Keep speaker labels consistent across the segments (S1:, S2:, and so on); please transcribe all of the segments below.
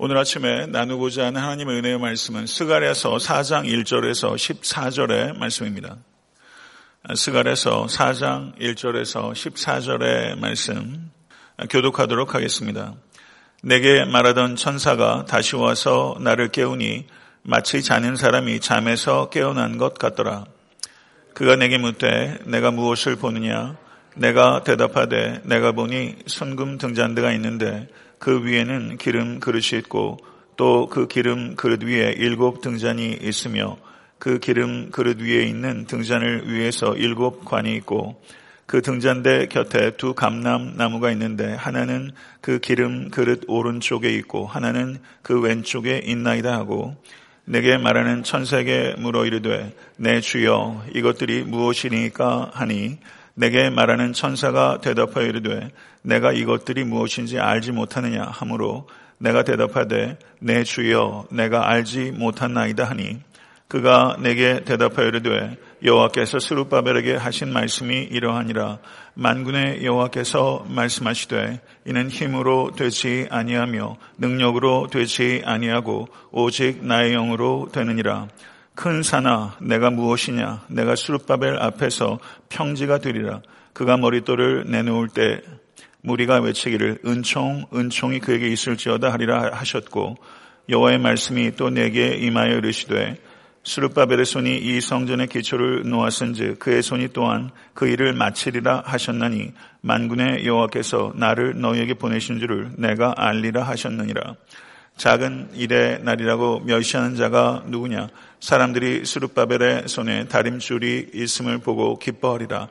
S1: 오늘 아침에 나누고자 하는 하나님의 은혜의 말씀은 스가랴서 4장 1절에서 14절의 말씀입니다. 스가랴서 4장 1절에서 14절의 말씀 교독하도록 하겠습니다. 내게 말하던 천사가 다시 와서 나를 깨우니 마치 자는 사람이 잠에서 깨어난 것 같더라. 그가 내게 묻되 내가 무엇을 보느냐? 내가 대답하되 내가 보니 순금 등잔대가 있는데 그 위에는 기름 그릇이 있고 또 그 기름 그릇 위에 일곱 등잔이 있으며 그 기름 그릇 위에 있는 등잔을 위에서 일곱 관이 있고 그 등잔대 곁에 두 감람 나무가 있는데 하나는 그 기름 그릇 오른쪽에 있고 하나는 그 왼쪽에 있나이다 하고 내게 말하는 천사에게 물어 이르되 내 주여 이것들이 무엇이니까 하니 내게 말하는 천사가 대답하여 이르되 내가 이것들이 무엇인지 알지 못하느냐 하므로 내가 대답하되 내 주여 내가 알지 못한나이다 하니. 그가 내게 대답하여 이르되 여호와께서 스룹바벨에게 하신 말씀이 이러하니라. 만군의 여호와께서 말씀하시되 이는 힘으로 되지 아니하며 능력으로 되지 아니하고 오직 나의 영으로 되느니라 큰 산아 내가 무엇이냐? 내가 수르바벨 앞에서 평지가 되리라. 그가 머릿돌을 내놓을 때 무리가 외치기를 은총 은총이 그에게 있을지어다 하리라 하셨고 여호와의 말씀이 또 내게 임하여 이르시되 수르바벨의 손이 이 성전의 기초를 놓았은즉 그의 손이 또한 그 일을 마치리라 하셨나니 만군의 여호와께서 나를 너희에게 보내신 줄을 내가 알리라 하셨느니라. 작은 일의 날이라고 멸시하는 자가 누구냐? 사람들이 수르바벨의 손에 다림줄이 있음을 보고 기뻐하리라.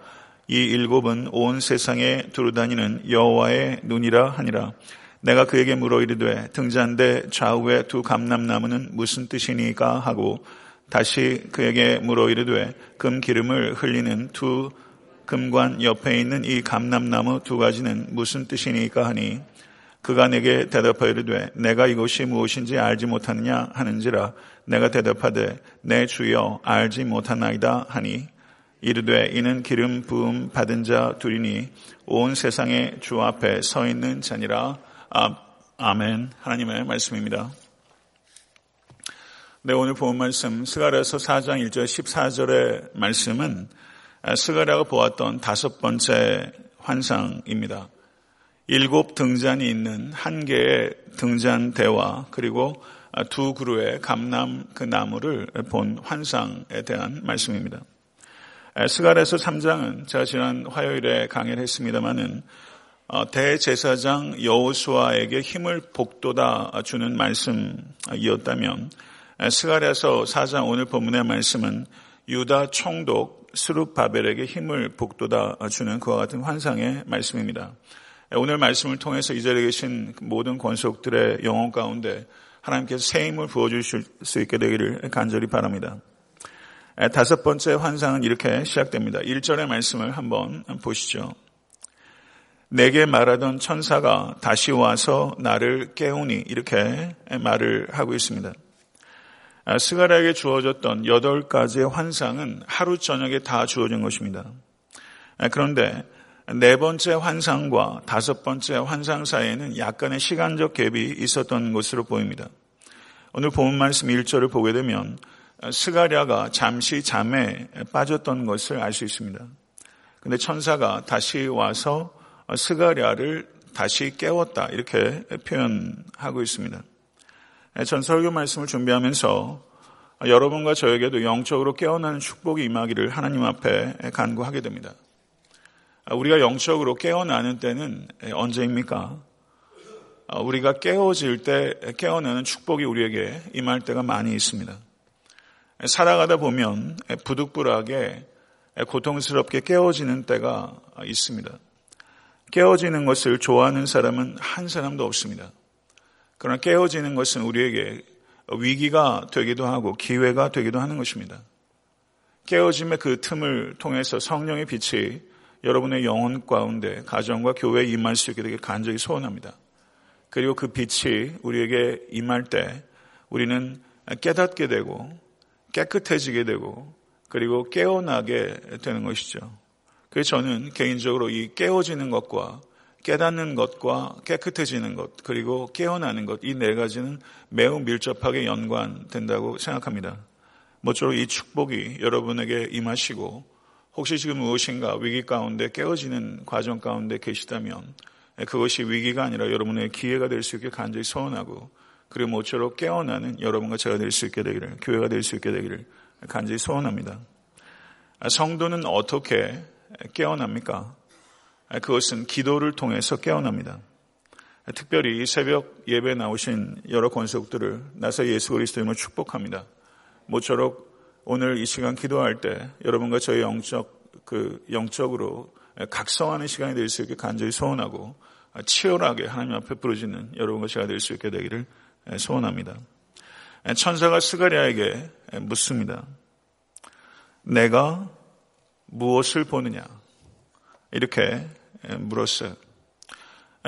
S1: 이 일곱은 온 세상에 두루다니는 여호와의 눈이라 하니라. 내가 그에게 물어 이르되 등잔대 좌우에 두 감람나무는 무슨 뜻이니까 하고 다시 그에게 물어 이르되 금 기름을 흘리는 두 금관 옆에 있는 이 감람나무 두 가지는 무슨 뜻이니까 하니 그가 내게 대답하여 이르되 내가 이것이 무엇인지 알지 못하느냐 하는지라 내가 대답하되 내 주여 알지 못하나이다 하니 이르되 이는 기름 부음 받은 자 둘이니 온 세상의 주 앞에 서 있는 자니라 아, 아멘 하나님의 말씀입니다. 네, 오늘 본 말씀 스가랴서 4장 1절 14절의 말씀은 스가랴가 보았던 다섯 번째 환상입니다. 일곱 등잔이 있는 한 개의 등잔 대와 그리고 두 그루의 감남 그 나무를 본 환상에 대한 말씀입니다. 스갈에서 3장은 제가 지난 화요일에 강의를 했습니다마는 어, 대제사장 여호수아에게 힘을 복돋아 주는 말씀이었다면 스갈에서 4장 오늘 본문의 말씀은 유다 총독 스룹바벨에게 힘을 복돋아 주는 그와 같은 환상의 말씀입니다. 오늘 말씀을 통해서 이 자리에 계신 모든 권속들의 영혼 가운데 하나님께서 새 힘을 부어주실 수 있게 되기를 간절히 바랍니다. 다섯 번째 환상은 이렇게 시작됩니다. 1절의 말씀을 한번 보시죠. 내게 말하던 천사가 다시 와서 나를 깨우니 이렇게 말을 하고 있습니다. 스가랴에게 주어졌던 여덟 가지의 환상은 하루 저녁에 다 주어진 것입니다. 그런데 네 번째 환상과 다섯 번째 환상 사이에는 약간의 시간적 갭이 있었던 것으로 보입니다. 오늘 본 말씀 1절을 보게 되면 스가랴가 잠시 잠에 빠졌던 것을 알 수 있습니다. 근데 천사가 다시 와서 스가랴를 다시 깨웠다 이렇게 표현하고 있습니다. 전 설교 말씀을 준비하면서 여러분과 저에게도 영적으로 깨어나는 축복이 임하기를 하나님 앞에 간구하게 됩니다. 아, 우리가 영적으로 깨어나는 때는 언제입니까? 아, 우리가 깨어질 때 깨어나는 축복이 우리에게 임할 때가 많이 있습니다. 살아가다 보면 부득불하게 고통스럽게 깨어지는 때가 있습니다. 깨어지는 것을 좋아하는 사람은 한 사람도 없습니다. 그러나 깨어지는 것은 우리에게 위기가 되기도 하고 기회가 되기도 하는 것입니다. 깨어짐의 그 틈을 통해서 성령의 빛이 여러분의 영혼 가운데 가정과 교회에 임할 수 있게 되길 간절히 소원합니다. 그리고 그 빛이 우리에게 임할 때 우리는 깨닫게 되고 깨끗해지게 되고 그리고 깨어나게 되는 것이죠. 그래서 저는 개인적으로 이 깨어지는 것과 깨닫는 것과 깨끗해지는 것, 그리고 깨어나는 것, 이 네 가지는 매우 밀접하게 연관된다고 생각합니다. 모쪼록 이 축복이 여러분에게 임하시고, 혹시 지금 무엇인가 위기 가운데 깨어지는 과정 가운데 계시다면, 그것이 위기가 아니라 여러분의 기회가 될 수 있게 간절히 소원하고, 그리고 모쪼록 깨어나는 여러분과 제가 될 수 있게 되기를, 교회가 될 수 있게 되기를 간절히 소원합니다. 성도는 어떻게 깨어납니까? 그것은 기도를 통해서 깨어납니다. 특별히 새벽 예배 나오신 여러 권속들을 나서 예수 그리스도임을 축복합니다. 모쪼록 오늘 이 시간 기도할 때 여러분과 저희 영적 그 영적으로 각성하는 시간이 될 수 있게 간절히 소원하고 치열하게 하나님 앞에 부르짖는 여러분과 제가 될 수 있게 되기를 소원합니다. 천사가 스가리아에게 묻습니다. 내가 무엇을 보느냐? 이렇게 물었어요.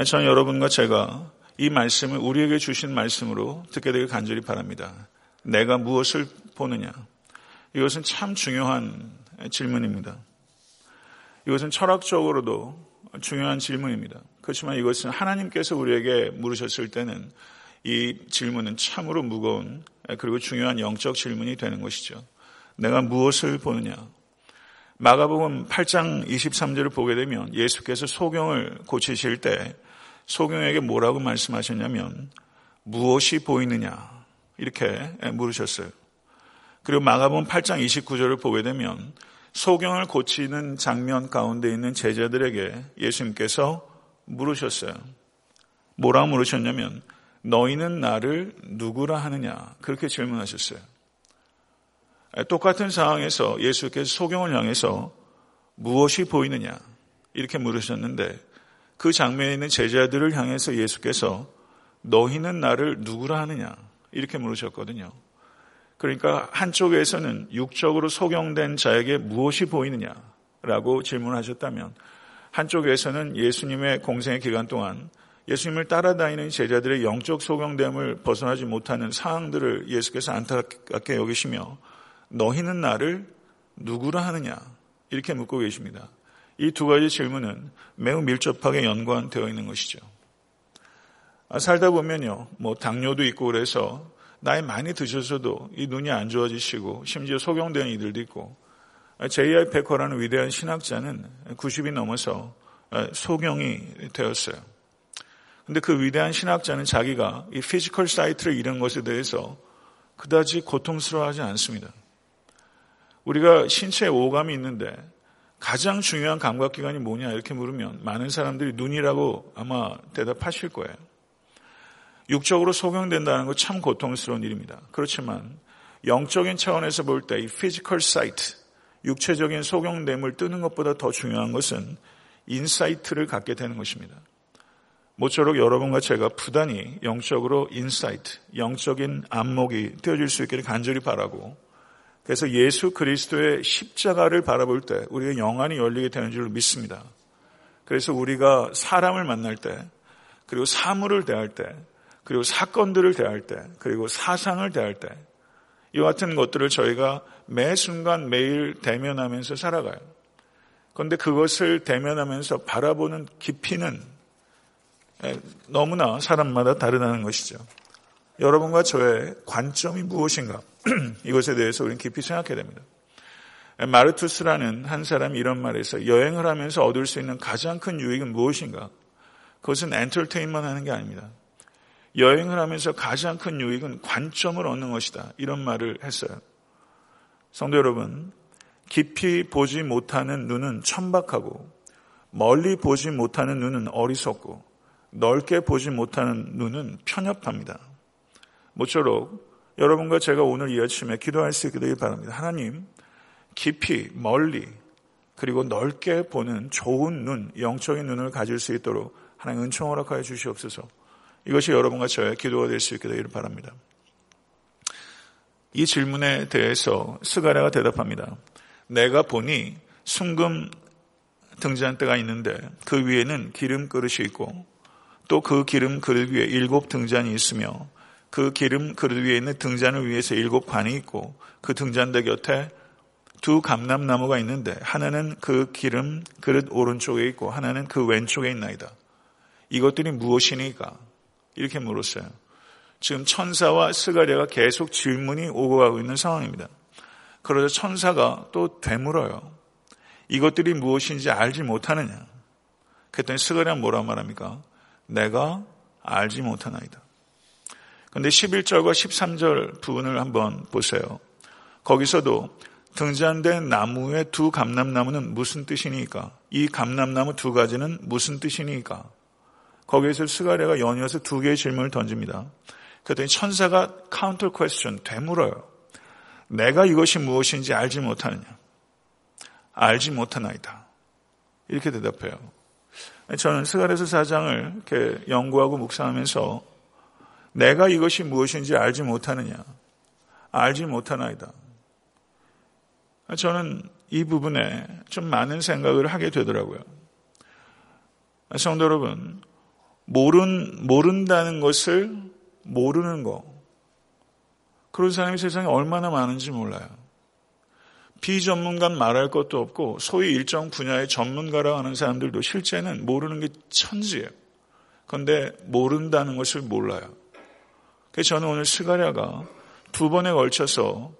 S1: 저는 여러분과 제가 이 말씀을 우리에게 주신 말씀으로 듣게 되길 간절히 바랍니다. 내가 무엇을 보느냐? 이것은 참 중요한 질문입니다. 이것은 철학적으로도 중요한 질문입니다. 그렇지만 이것은 하나님께서 우리에게 물으셨을 때는 이 질문은 참으로 무거운 그리고 중요한 영적 질문이 되는 것이죠. 내가 무엇을 보느냐? 마가복음 8장 23절을 보게 되면 예수께서 소경을 고치실 때 소경에게 뭐라고 말씀하셨냐면 무엇이 보이느냐 이렇게 물으셨어요. 그리고 마가복음 8장 29절을 보게 되면 소경을 고치는 장면 가운데 있는 제자들에게 예수님께서 물으셨어요. 뭐라고 물으셨냐면 너희는 나를 누구라 하느냐 그렇게 질문하셨어요. 똑같은 상황에서 예수께서 소경을 향해서 무엇이 보이느냐 이렇게 물으셨는데 그 장면에 있는 제자들을 향해서 예수께서 너희는 나를 누구라 하느냐 이렇게 물으셨거든요. 그러니까 한쪽에서는 육적으로 소경된 자에게 무엇이 보이느냐라고 질문하셨다면 한쪽에서는 예수님의 공생의 기간 동안 예수님을 따라다니는 제자들의 영적 소경됨을 벗어나지 못하는 상황들을 예수께서 안타깝게 여기시며 너희는 나를 누구라 하느냐? 이렇게 묻고 계십니다. 이 두 가지 질문은 매우 밀접하게 연관되어 있는 것이죠. 아, 살다 보면요, 뭐 당뇨도 있고 그래서 나이 많이 드셔서도 이 눈이 안 좋아지시고 심지어 소경되는 이들도 있고 J.I. 패커라는 위대한 신학자는 90이 넘어서 소경이 되었어요. 근데 그 위대한 신학자는 자기가 이 physical sight를 잃은 것에 대해서 그다지 고통스러워하지 않습니다. 우리가 신체에 오감이 있는데 가장 중요한 감각기관이 뭐냐 이렇게 물으면 많은 사람들이 눈이라고 아마 대답하실 거예요. 육적으로 소경된다는 거참 고통스러운 일입니다. 그렇지만 영적인 차원에서 볼 때 이 physical sight, 육체적인 소경됨을 뜨는 것보다 더 중요한 것은 insight를 갖게 되는 것입니다. 모쪼록 여러분과 제가 부단히 영적으로 insight, 영적인 안목이 띄어질 수 있기를 간절히 바라고 그래서 예수 그리스도의 십자가를 바라볼 때 우리가 영안이 열리게 되는 줄 믿습니다. 그래서 우리가 사람을 만날 때, 그리고 사물을 대할 때, 그리고 사건들을 대할 때, 그리고 사상을 대할 때, 이 같은 것들을 저희가 매 순간 매일 대면하면서 살아가요. 그런데 그것을 대면하면서 바라보는 깊이는 너무나 사람마다 다르다는 것이죠. 여러분과 저의 관점이 무엇인가? 이것에 대해서 우리는 깊이 생각해야 됩니다. 마르투스라는 한 사람이 이런 말에서 여행을 하면서 얻을 수 있는 가장 큰 유익은 무엇인가? 그것은 엔터테인먼 하는 게 아닙니다. 여행을 하면서 가장 큰 유익은 관점을 얻는 것이다. 이런 말을 했어요. 성도 여러분, 깊이 보지 못하는 눈은 천박하고 멀리 보지 못하는 눈은 어리석고 넓게 보지 못하는 눈은 편협합니다. 모쪼록 여러분과 제가 오늘 이 아침에 기도할 수 있게 되길 바랍니다. 하나님, 깊이, 멀리, 그리고 넓게 보는 좋은 눈, 영적인 눈을 가질 수 있도록 하나님 은총 허락하여 주시옵소서. 이것이 여러분과 저의 기도가 될 수 있게 되기를 바랍니다. 이 질문에 대해서 스가랴가 대답합니다. 내가 보니 순금 등잔대가 있는데 그 위에는 기름 그릇이 있고 또 그 기름 그릇 위에 일곱 등잔이 있으며 그 기름 그릇 위에 있는 등잔을 위해서 일곱 관이 있고 그 등잔대 곁에 두 감람나무가 있는데 하나는 그 기름 그릇 오른쪽에 있고 하나는 그 왼쪽에 있나이다. 이것들이 무엇이니까? 이렇게 물었어요. 지금 천사와 스가랴가 계속 질문이 오고 가고 있는 상황입니다. 그러자 천사가 또 되물어요. 이것들이 무엇인지 알지 못하느냐? 그랬더니 스가랴 뭐라 말합니까? 내가 알지 못하나이다. 근데 11절과 13절 부분을 한번 보세요. 거기서도 등잔된 나무의 두 감람나무는 무슨 뜻이니까? 이 감람나무 두 가지는 무슨 뜻이니까? 거기에서 스가랴가 연이어서 두 개의 질문을 던집니다. 그랬더니 천사가 counter question 되물어요. 내가 이것이 무엇인지 알지 못하느냐? 알지 못하나이다. 이렇게 대답해요. 저는 스가랴서 사장을 이렇게 연구하고 묵상하면서 내가 이것이 무엇인지 알지 못하느냐? 알지 못하나이다. 저는 이 부분에 좀 많은 생각을 하게 되더라고요. 성도 여러분, 모른, 모른다는 것을 모르는 거. 그런 사람이 세상에 얼마나 많은지 몰라요. 비전문가 말할 것도 없고 소위 일정 분야의 전문가라고 하는 사람들도 실제는 모르는 게 천지예요. 그런데 모른다는 것을 몰라요. 그래서 저는 오늘 스가랴가 두 번에 걸쳐서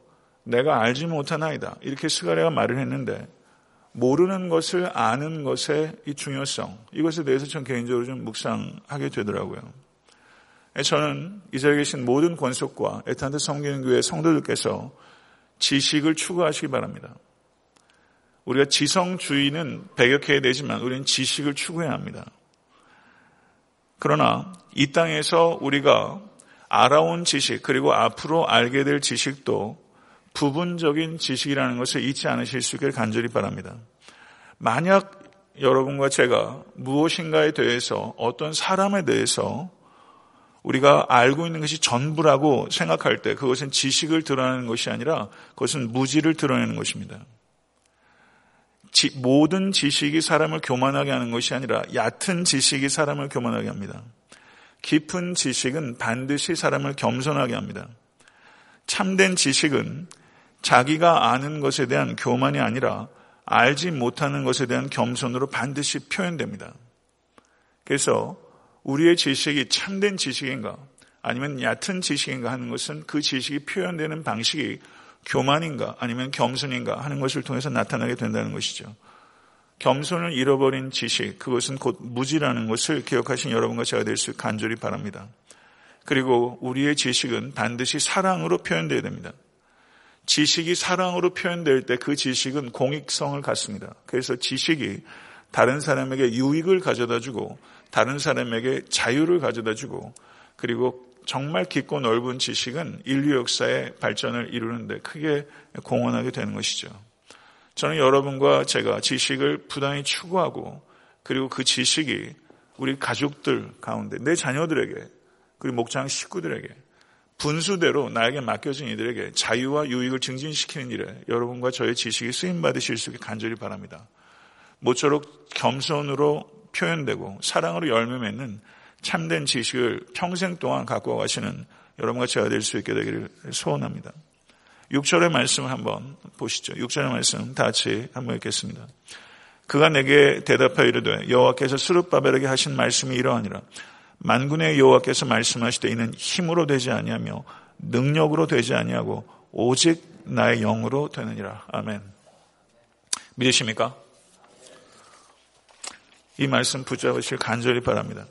S1: 내가 알지 못하나이다. 이렇게 스가랴가 말을 했는데 모르는 것을 아는 것의 이 중요성 이것에 대해서 전 개인적으로 좀 묵상하게 되더라고요. 저는 이 자리에 계신 모든 권속과 에탄드 성경교회 성도들께서 지식을 추구하시기 바랍니다. 우리가 지성주의는 배격해야 되지만 우리는 지식을 추구해야 합니다. 그러나 이 땅에서 우리가 알아온 지식 그리고 앞으로 알게 될 지식도 부분적인 지식이라는 것을 잊지 않으실 수 있기를 간절히 바랍니다. 만약 여러분과 제가 무엇인가에 대해서 어떤 사람에 대해서 우리가 알고 있는 것이 전부라고 생각할 때 그것은 지식을 드러내는 것이 아니라 그것은 무지를 드러내는 것입니다. 지, 모든 지식이 사람을 교만하게 하는 것이 아니라 얕은 지식이 사람을 교만하게 합니다. 깊은 지식은 반드시 사람을 겸손하게 합니다. 참된 지식은 자기가 아는 것에 대한 교만이 아니라 알지 못하는 것에 대한 겸손으로 반드시 표현됩니다. 그래서 우리의 지식이 참된 지식인가 아니면 얕은 지식인가 하는 것은 그 지식이 표현되는 방식이 교만인가 아니면 겸손인가 하는 것을 통해서 나타나게 된다는 것이죠. 겸손을 잃어버린 지식, 그것은 곧 무지라는 것을 기억하신 여러분과 제가 될 수 간절히 바랍니다. 그리고 우리의 지식은 반드시 사랑으로 표현되어야 됩니다. 지식이 사랑으로 표현될 때 그 지식은 공익성을 갖습니다. 그래서 지식이 다른 사람에게 유익을 가져다 주고 다른 사람에게 자유를 가져다 주고 그리고 정말 깊고 넓은 지식은 인류 역사의 발전을 이루는데 크게 공헌하게 되는 것이죠. 저는 여러분과 제가 지식을 부단히 추구하고 그리고 그 지식이 우리 가족들 가운데 내 자녀들에게 그리고 목장 식구들에게 분수대로 나에게 맡겨진 이들에게 자유와 유익을 증진시키는 일에 여러분과 저의 지식이 쓰임 받으실 수 있게 간절히 바랍니다. 모쪼록 겸손으로 표현되고 사랑으로 열매 맺는 참된 지식을 평생 동안 갖고 가시는 여러분과 제가 될 수 있게 되기를 소원합니다. 6절의 말씀을 한번 보시죠. 6절의 말씀 다 같이 한번 읽겠습니다. 그가 내게 대답하여 이르되 여호와께서 스룹바벨에게 하신 말씀이 이러하니라. 만군의 여호와께서 말씀하시되 이는 힘으로 되지 아니하며 능력으로 되지 아니하고 오직 나의 영으로 되느니라. 아멘. 믿으십니까? 이 말씀 붙잡으실 간절히 바랍니다.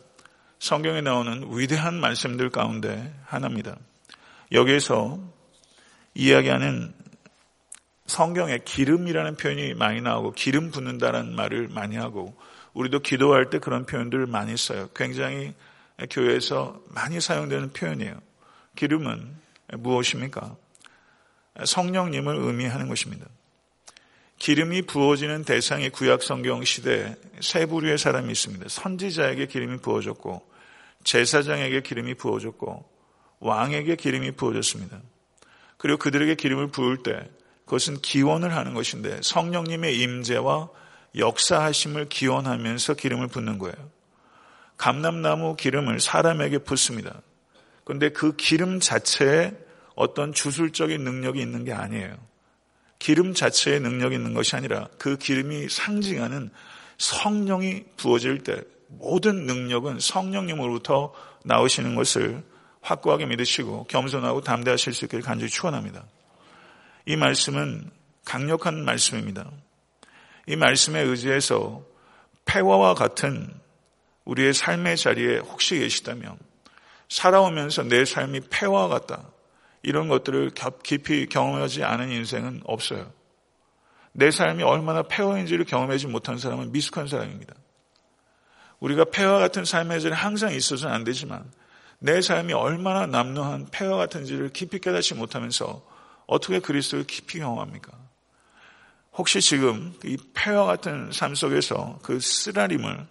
S1: 성경에 나오는 위대한 말씀들 가운데 하나입니다. 여기에서 이야기하는 성경에 기름이라는 표현이 많이 나오고 기름 붓는다는 말을 많이 하고 우리도 기도할 때 그런 표현들을 많이 써요. 굉장히 교회에서 많이 사용되는 표현이에요. 기름은 무엇입니까? 성령님을 의미하는 것입니다. 기름이 부어지는 대상이 구약 성경 시대에 세 부류의 사람이 있습니다. 선지자에게 기름이 부어졌고 제사장에게 기름이 부어졌고 왕에게 기름이 부어졌습니다. 그리고 그들에게 기름을 부을 때 그것은 기원을 하는 것인데 성령님의 임재와 역사하심을 기원하면서 기름을 붓는 거예요. 감람나무 기름을 사람에게 붓습니다. 그런데 그 기름 자체에 어떤 주술적인 능력이 있는 게 아니에요. 기름 자체에 능력이 있는 것이 아니라 그 기름이 상징하는 성령이 부어질 때 모든 능력은 성령님으로부터 나오시는 것을 확고하게 믿으시고 겸손하고 담대하실 수 있기를 간절히 축원합니다. 이 말씀은 강력한 말씀입니다. 이 말씀에 의지해서 폐화와 같은 우리의 삶의 자리에 혹시 계시다면 살아오면서 내 삶이 폐와 같다. 이런 것들을 깊이 경험하지 않은 인생은 없어요. 내 삶이 얼마나 폐허인지를 경험하지 못한 사람은 미숙한 사람입니다. 우리가 폐허 같은 삶의 자리에 항상 있어서는 안 되지만 내 삶이 얼마나 남루한 폐허 같은지를 깊이 깨닫지 못하면서 어떻게 그리스도를 깊이 경험합니까? 혹시 지금 이 폐허 같은 삶 속에서 그 쓰라림을,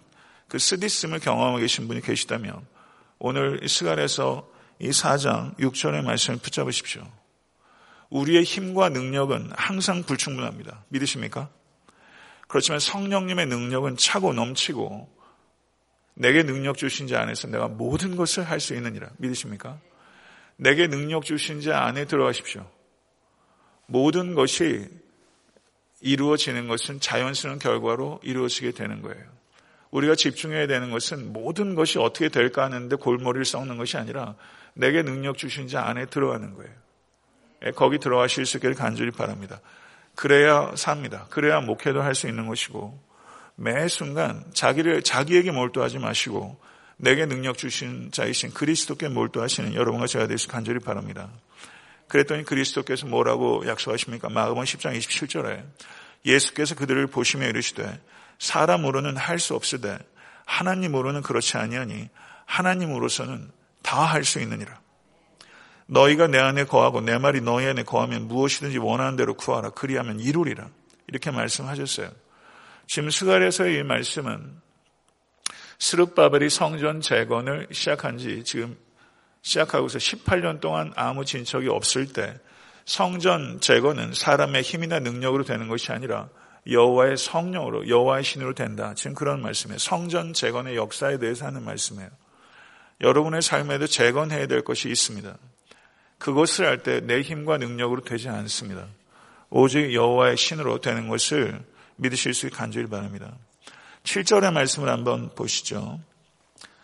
S1: 그 쓰디씀을 경험하고 계신 분이 계시다면 오늘 이 시간에서 이 4장 6절의 말씀을 붙잡으십시오. 우리의 힘과 능력은 항상 불충분합니다. 믿으십니까? 그렇지만 성령님의 능력은 차고 넘치고 내게 능력 주신 자 안에서 내가 모든 것을 할 수 있느니라. 믿으십니까? 내게 능력 주신 자 안에 들어가십시오. 모든 것이 이루어지는 것은 자연스러운 결과로 이루어지게 되는 거예요. 우리가 집중해야 되는 것은 모든 것이 어떻게 될까 하는데 골머리를 썩는 것이 아니라 내게 능력 주신 자 안에 들어가는 거예요. 예, 거기 들어가실 수 있기를 간절히 바랍니다. 그래야 삽니다. 그래야 목회도 할 수 있는 것이고 매 순간 자기를 자기에게 몰두하지 마시고 내게 능력 주신 자이신 그리스도께 몰두하시는 여러분과 제가 되수 간절히 바랍니다. 그랬더니 그리스도께서 뭐라고 약속하십니까? 마가복음 10장 27절에 예수께서 그들을 보시며 이르시되 사람으로는 할 수 없으되 하나님으로는 그렇지 아니하니 하나님으로서는 다 할 수 있느니라. 너희가 내 안에 거하고 내 말이 너희 안에 거하면 무엇이든지 원하는 대로 구하라. 그리하면 이루리라. 이렇게 말씀하셨어요. 지금 스갈에서의 이 말씀은 스룹바벨이 성전 재건을 시작한 지 지금 시작하고서 18년 동안 아무 진척이 없을 때 성전 재건은 사람의 힘이나 능력으로 되는 것이 아니라 여호와의 성령으로 여호와의 신으로 된다. 지금 그런 말씀이에요. 성전 재건의 역사에 대해서 하는 말씀이에요. 여러분의 삶에도 재건해야 될 것이 있습니다. 그것을 할 때 내 힘과 능력으로 되지 않습니다. 오직 여호와의 신으로 되는 것을 믿으실 수 있게 간절히 바랍니다. 7절의 말씀을 한번 보시죠.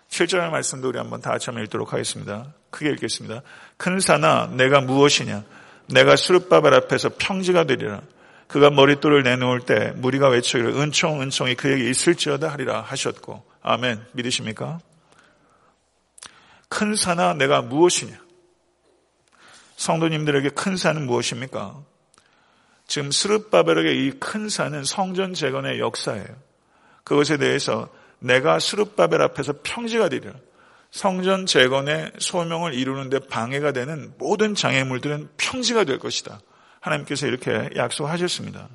S1: 7절의 말씀도 우리 한번 다 같이 한번 읽도록 하겠습니다. 크게 읽겠습니다. 큰 산아 내가 무엇이냐 내가 수르바벨 앞에서 평지가 되리라. 그가 머릿돌을 내놓을 때 무리가 외치기를 은총 은총이 그에게 있을지어다 하리라 하셨고 아멘 믿으십니까? 큰 산아 내가 무엇이냐 성도님들에게 큰 산은 무엇입니까? 지금 스룹바벨에게 이 큰 산은 성전 재건의 역사예요. 그것에 대해서 내가 스룹바벨 앞에서 평지가 되리라. 성전 재건의 소명을 이루는데 방해가 되는 모든 장애물들은 평지가 될 것이다. 하나님께서 이렇게 약속하셨습니다.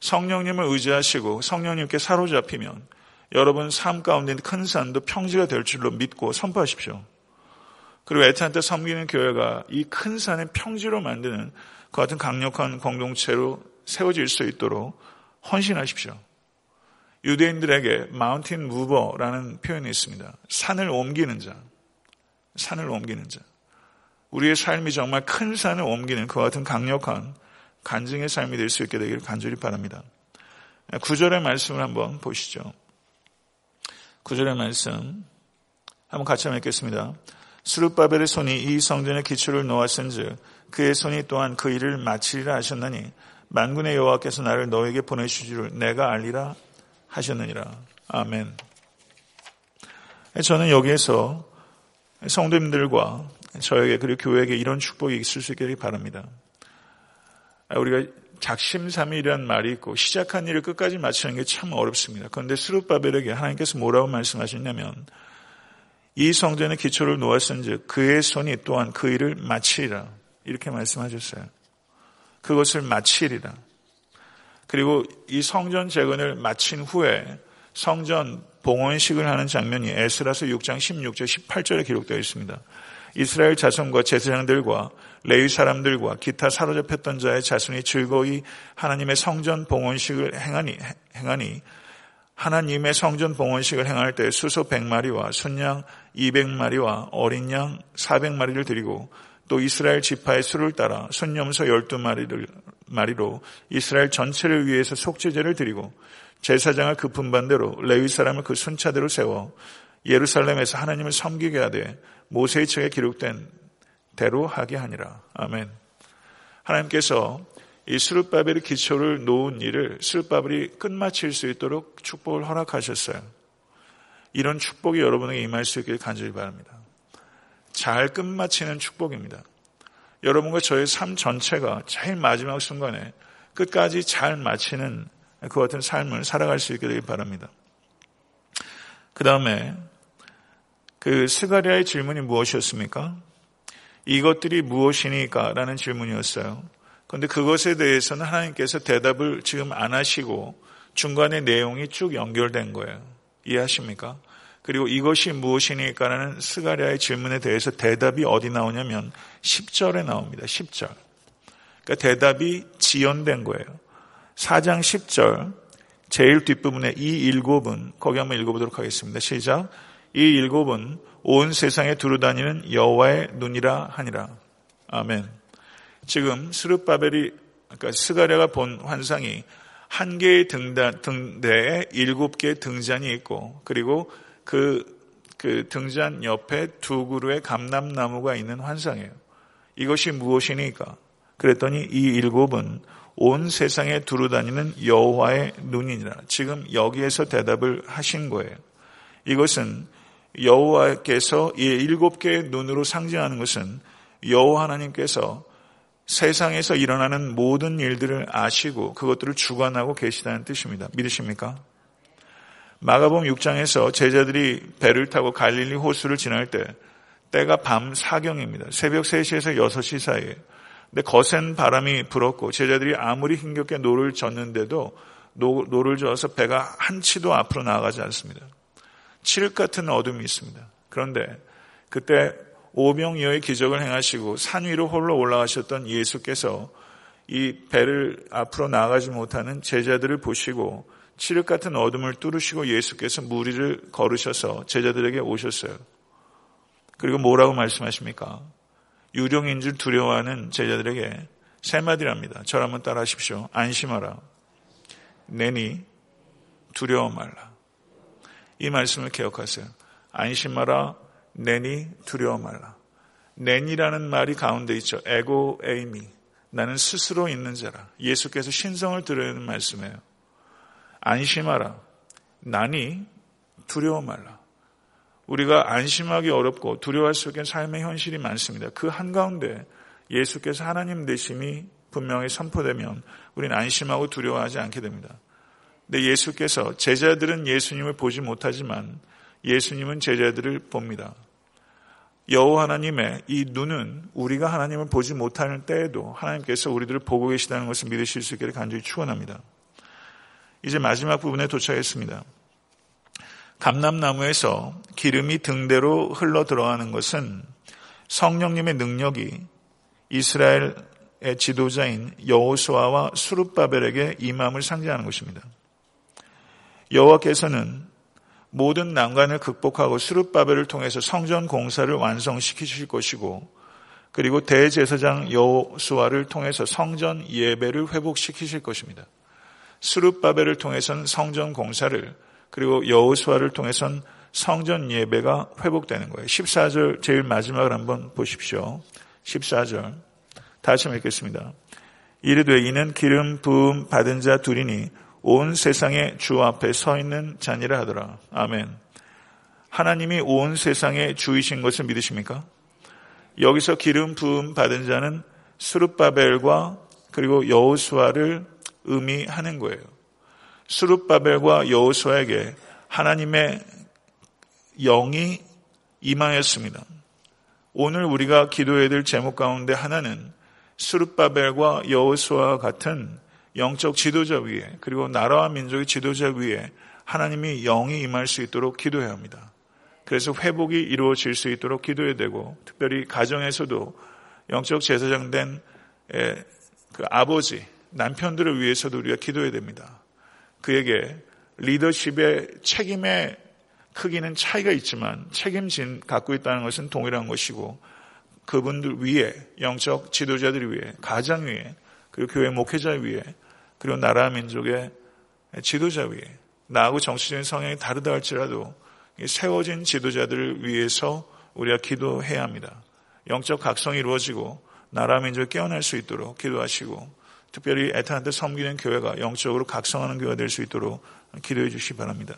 S1: 성령님을 의지하시고 성령님께 사로잡히면 여러분 삶 가운데 큰 산도 평지가 될 줄로 믿고 선포하십시오. 그리고 애타한테 섬기는 교회가 이 큰 산을 평지로 만드는 그 같은 강력한 공동체로 세워질 수 있도록 헌신하십시오. 유대인들에게 마운틴 무버라는 표현이 있습니다. 산을 옮기는 자. 산을 옮기는 자. 우리의 삶이 정말 큰 산을 옮기는 그 같은 강력한 간증의 삶이 될 수 있게 되기를 간절히 바랍니다. 구절의 말씀을 한번 보시죠. 구절의 말씀 한번 같이 한번 읽겠습니다. 수르바벨의 손이 이 성전의 기초를 놓았은즉 그의 손이 또한 그 일을 마치리라 하셨나니 만군의 여호와께서 나를 너에게 보내주시기를 내가 알리라 하셨느니라. 아멘. 저는 여기에서 성도님들과 저에게 그리고 교회에게 이런 축복이 있을 수 있기를 바랍니다. 우리가 작심삼일이란 말이 있고 시작한 일을 끝까지 마치는 게 참 어렵습니다. 그런데 스룹바벨에게 하나님께서 뭐라고 말씀하셨냐면 이 성전의 기초를 놓았은즉 그의 손이 또한 그 일을 마치리라 이렇게 말씀하셨어요. 그것을 마치리라. 그리고 이 성전 재건을 마친 후에 성전 봉헌식을 하는 장면이 에스라서 6장 16절 18절에 기록되어 있습니다. 이스라엘 자손과 제사장들과 레위 사람들과 기타 사로잡혔던 자의 자손이 즐거이 하나님의 성전 봉헌식을 행하니, 행하니 하나님의 성전 봉헌식을 행할 때 수소 100마리와 순양 200마리와 어린 양 400마리를 드리고 또 이스라엘 지파의 수를 따라 순념소 12마리를 마리로 이스라엘 전체를 위해서 속죄제를 드리고 제사장을 그 분반대로 레위 사람을 그 순차대로 세워 예루살렘에서 하나님을 섬기게 하되 모세의 책에 기록된 대로 하게 하니라. 아멘. 하나님께서 이 스룹바벨의 기초를 놓은 일을 스룹바벨이 끝마칠 수 있도록 축복을 허락하셨어요. 이런 축복이 여러분에게 임할 수 있길 간절히 바랍니다. 잘 끝마치는 축복입니다. 여러분과 저의 삶 전체가 제일 마지막 순간에 끝까지 잘 마치는 그 같은 삶을 살아갈 수 있게 되길 바랍니다. 그 다음에 그 스가리아의 질문이 무엇이었습니까? 이것들이 무엇이니까? 라는 질문이었어요. 그런데 그것에 대해서는 하나님께서 대답을 지금 안 하시고 중간에 내용이 쭉 연결된 거예요. 이해하십니까? 그리고 이것이 무엇이니까 라는 스가리아의 질문에 대해서 대답이 어디 나오냐면 10절에 나옵니다. 10절. 그러니까 대답이 지연된 거예요. 4장 10절 제일 뒷부분에 이 일곱은 거기 한번 읽어보도록 하겠습니다. 시작. 이 일곱은 온 세상에 두루다니는 여호와의 눈이라 하니라. 아멘. 지금 스룹바벨이 그러니까 스가랴가 본 환상이 한 개의 등단, 등대에 일곱 개의 등잔이 있고 그리고 그, 그 등잔 옆에 두 그루의 감람나무가 있는 환상이에요. 이것이 무엇이니까? 그랬더니 이 일곱은 온 세상에 두루다니는 여호와의 눈이니라. 지금 여기에서 대답을 하신 거예요. 이것은 여호와께서 이 일곱 개의 눈으로 상징하는 것은 여호와 하나님께서 세상에서 일어나는 모든 일들을 아시고 그것들을 주관하고 계시다는 뜻입니다. 믿으십니까? 마가복음 6장에서 제자들이 배를 타고 갈릴리 호수를 지날 때 때가 밤 사경입니다. 새벽 3시에서 6시 사이에. 근데 거센 바람이 불었고 제자들이 아무리 힘겹게 노를 젓는데도 노, 노를 저어서 배가 한 치도 앞으로 나아가지 않습니다. 칠흑 같은 어둠이 있습니다. 그런데 그때 오병이어의 기적을 행하시고 산 위로 홀로 올라가셨던 예수께서 이 배를 앞으로 나가지 못하는 제자들을 보시고 칠흑 같은 어둠을 뚫으시고 예수께서 무리를 걸으셔서 제자들에게 오셨어요. 그리고 뭐라고 말씀하십니까? 유령인 줄 두려워하는 제자들에게 세 마디랍니다. 저를 한번 따라 하십시오. 안심하라. 내니 두려워 말라. 이 말씀을 기억하세요. 안심하라. 내니 두려워 말라. 내니라는 말이 가운데 있죠. 에고 에이미. 나는 스스로 있는 자라. 예수께서 신성을 드러내는 말씀이에요. 안심하라. 나니 두려워 말라. 우리가 안심하기 어렵고 두려워할 수 있는 삶의 현실이 많습니다. 그 한가운데 예수께서 하나님 되심이 분명히 선포되면 우리는 안심하고 두려워하지 않게 됩니다. 근데 예수께서 제자들은 예수님을 보지 못하지만 예수님은 제자들을 봅니다. 여호와 하나님의 이 눈은 우리가 하나님을 보지 못하는 때에도 하나님께서 우리들을 보고 계시다는 것을 믿으실 수 있기를 간절히 축원합니다. 이제 마지막 부분에 도착했습니다. 감남나무에서 기름이 등대로 흘러 들어가는 것은 성령님의 능력이 이스라엘의 지도자인 여호수아와 수룹바벨에게 임함을 상징하는 것입니다. 여호와께서는 모든 난관을 극복하고 수룹바벨을 통해서 성전 공사를 완성시키실 것이고 그리고 대제사장 여호수아를 통해서 성전 예배를 회복시키실 것입니다. 수룹바벨을 통해서는 성전 공사를 그리고 여호수아를 통해서는 성전 예배가 회복되는 거예요. 14절 제일 마지막을 한번 보십시오. 14절 다시 읽겠습니다. 이르되 이는 기름 부음 받은 자 둘이니 온 세상의 주 앞에 서 있는 자니라 하더라. 아멘. 하나님이 온 세상의 주이신 것을 믿으십니까? 여기서 기름 부음 받은 자는 수룹바벨과 그리고 여호수아를 의미하는 거예요. 수룹바벨과 여호수아에게 하나님의 영이 임하였습니다. 오늘 우리가 기도해야 될 제목 가운데 하나는 수룹바벨과 여호수아와 같은 영적 지도자 위에 그리고 나라와 민족의 지도자 위에 하나님이 영이 임할 수 있도록 기도해야 합니다. 그래서 회복이 이루어질 수 있도록 기도해야 되고 특별히 가정에서도 영적 제사장 된 그 아버지 남편들을 위해서도 우리가 기도해야 됩니다. 그에게 리더십의 책임의 크기는 차이가 있지만 책임진 갖고 있다는 것은 동일한 것이고 그분들 위에 영적 지도자들 위에 가장 위에 그리고 교회 목회자 위에 그리고 나라 민족의 지도자 위에 나하고 정치적인 성향이 다르다 할지라도 세워진 지도자들을 위해서 우리가 기도해야 합니다. 영적 각성이 이루어지고 나라 민족이 깨어날 수 있도록 기도하시고 특별히 애타한테 섬기는 교회가 영적으로 각성하는 교회가 될 수 있도록 기도해 주시기 바랍니다.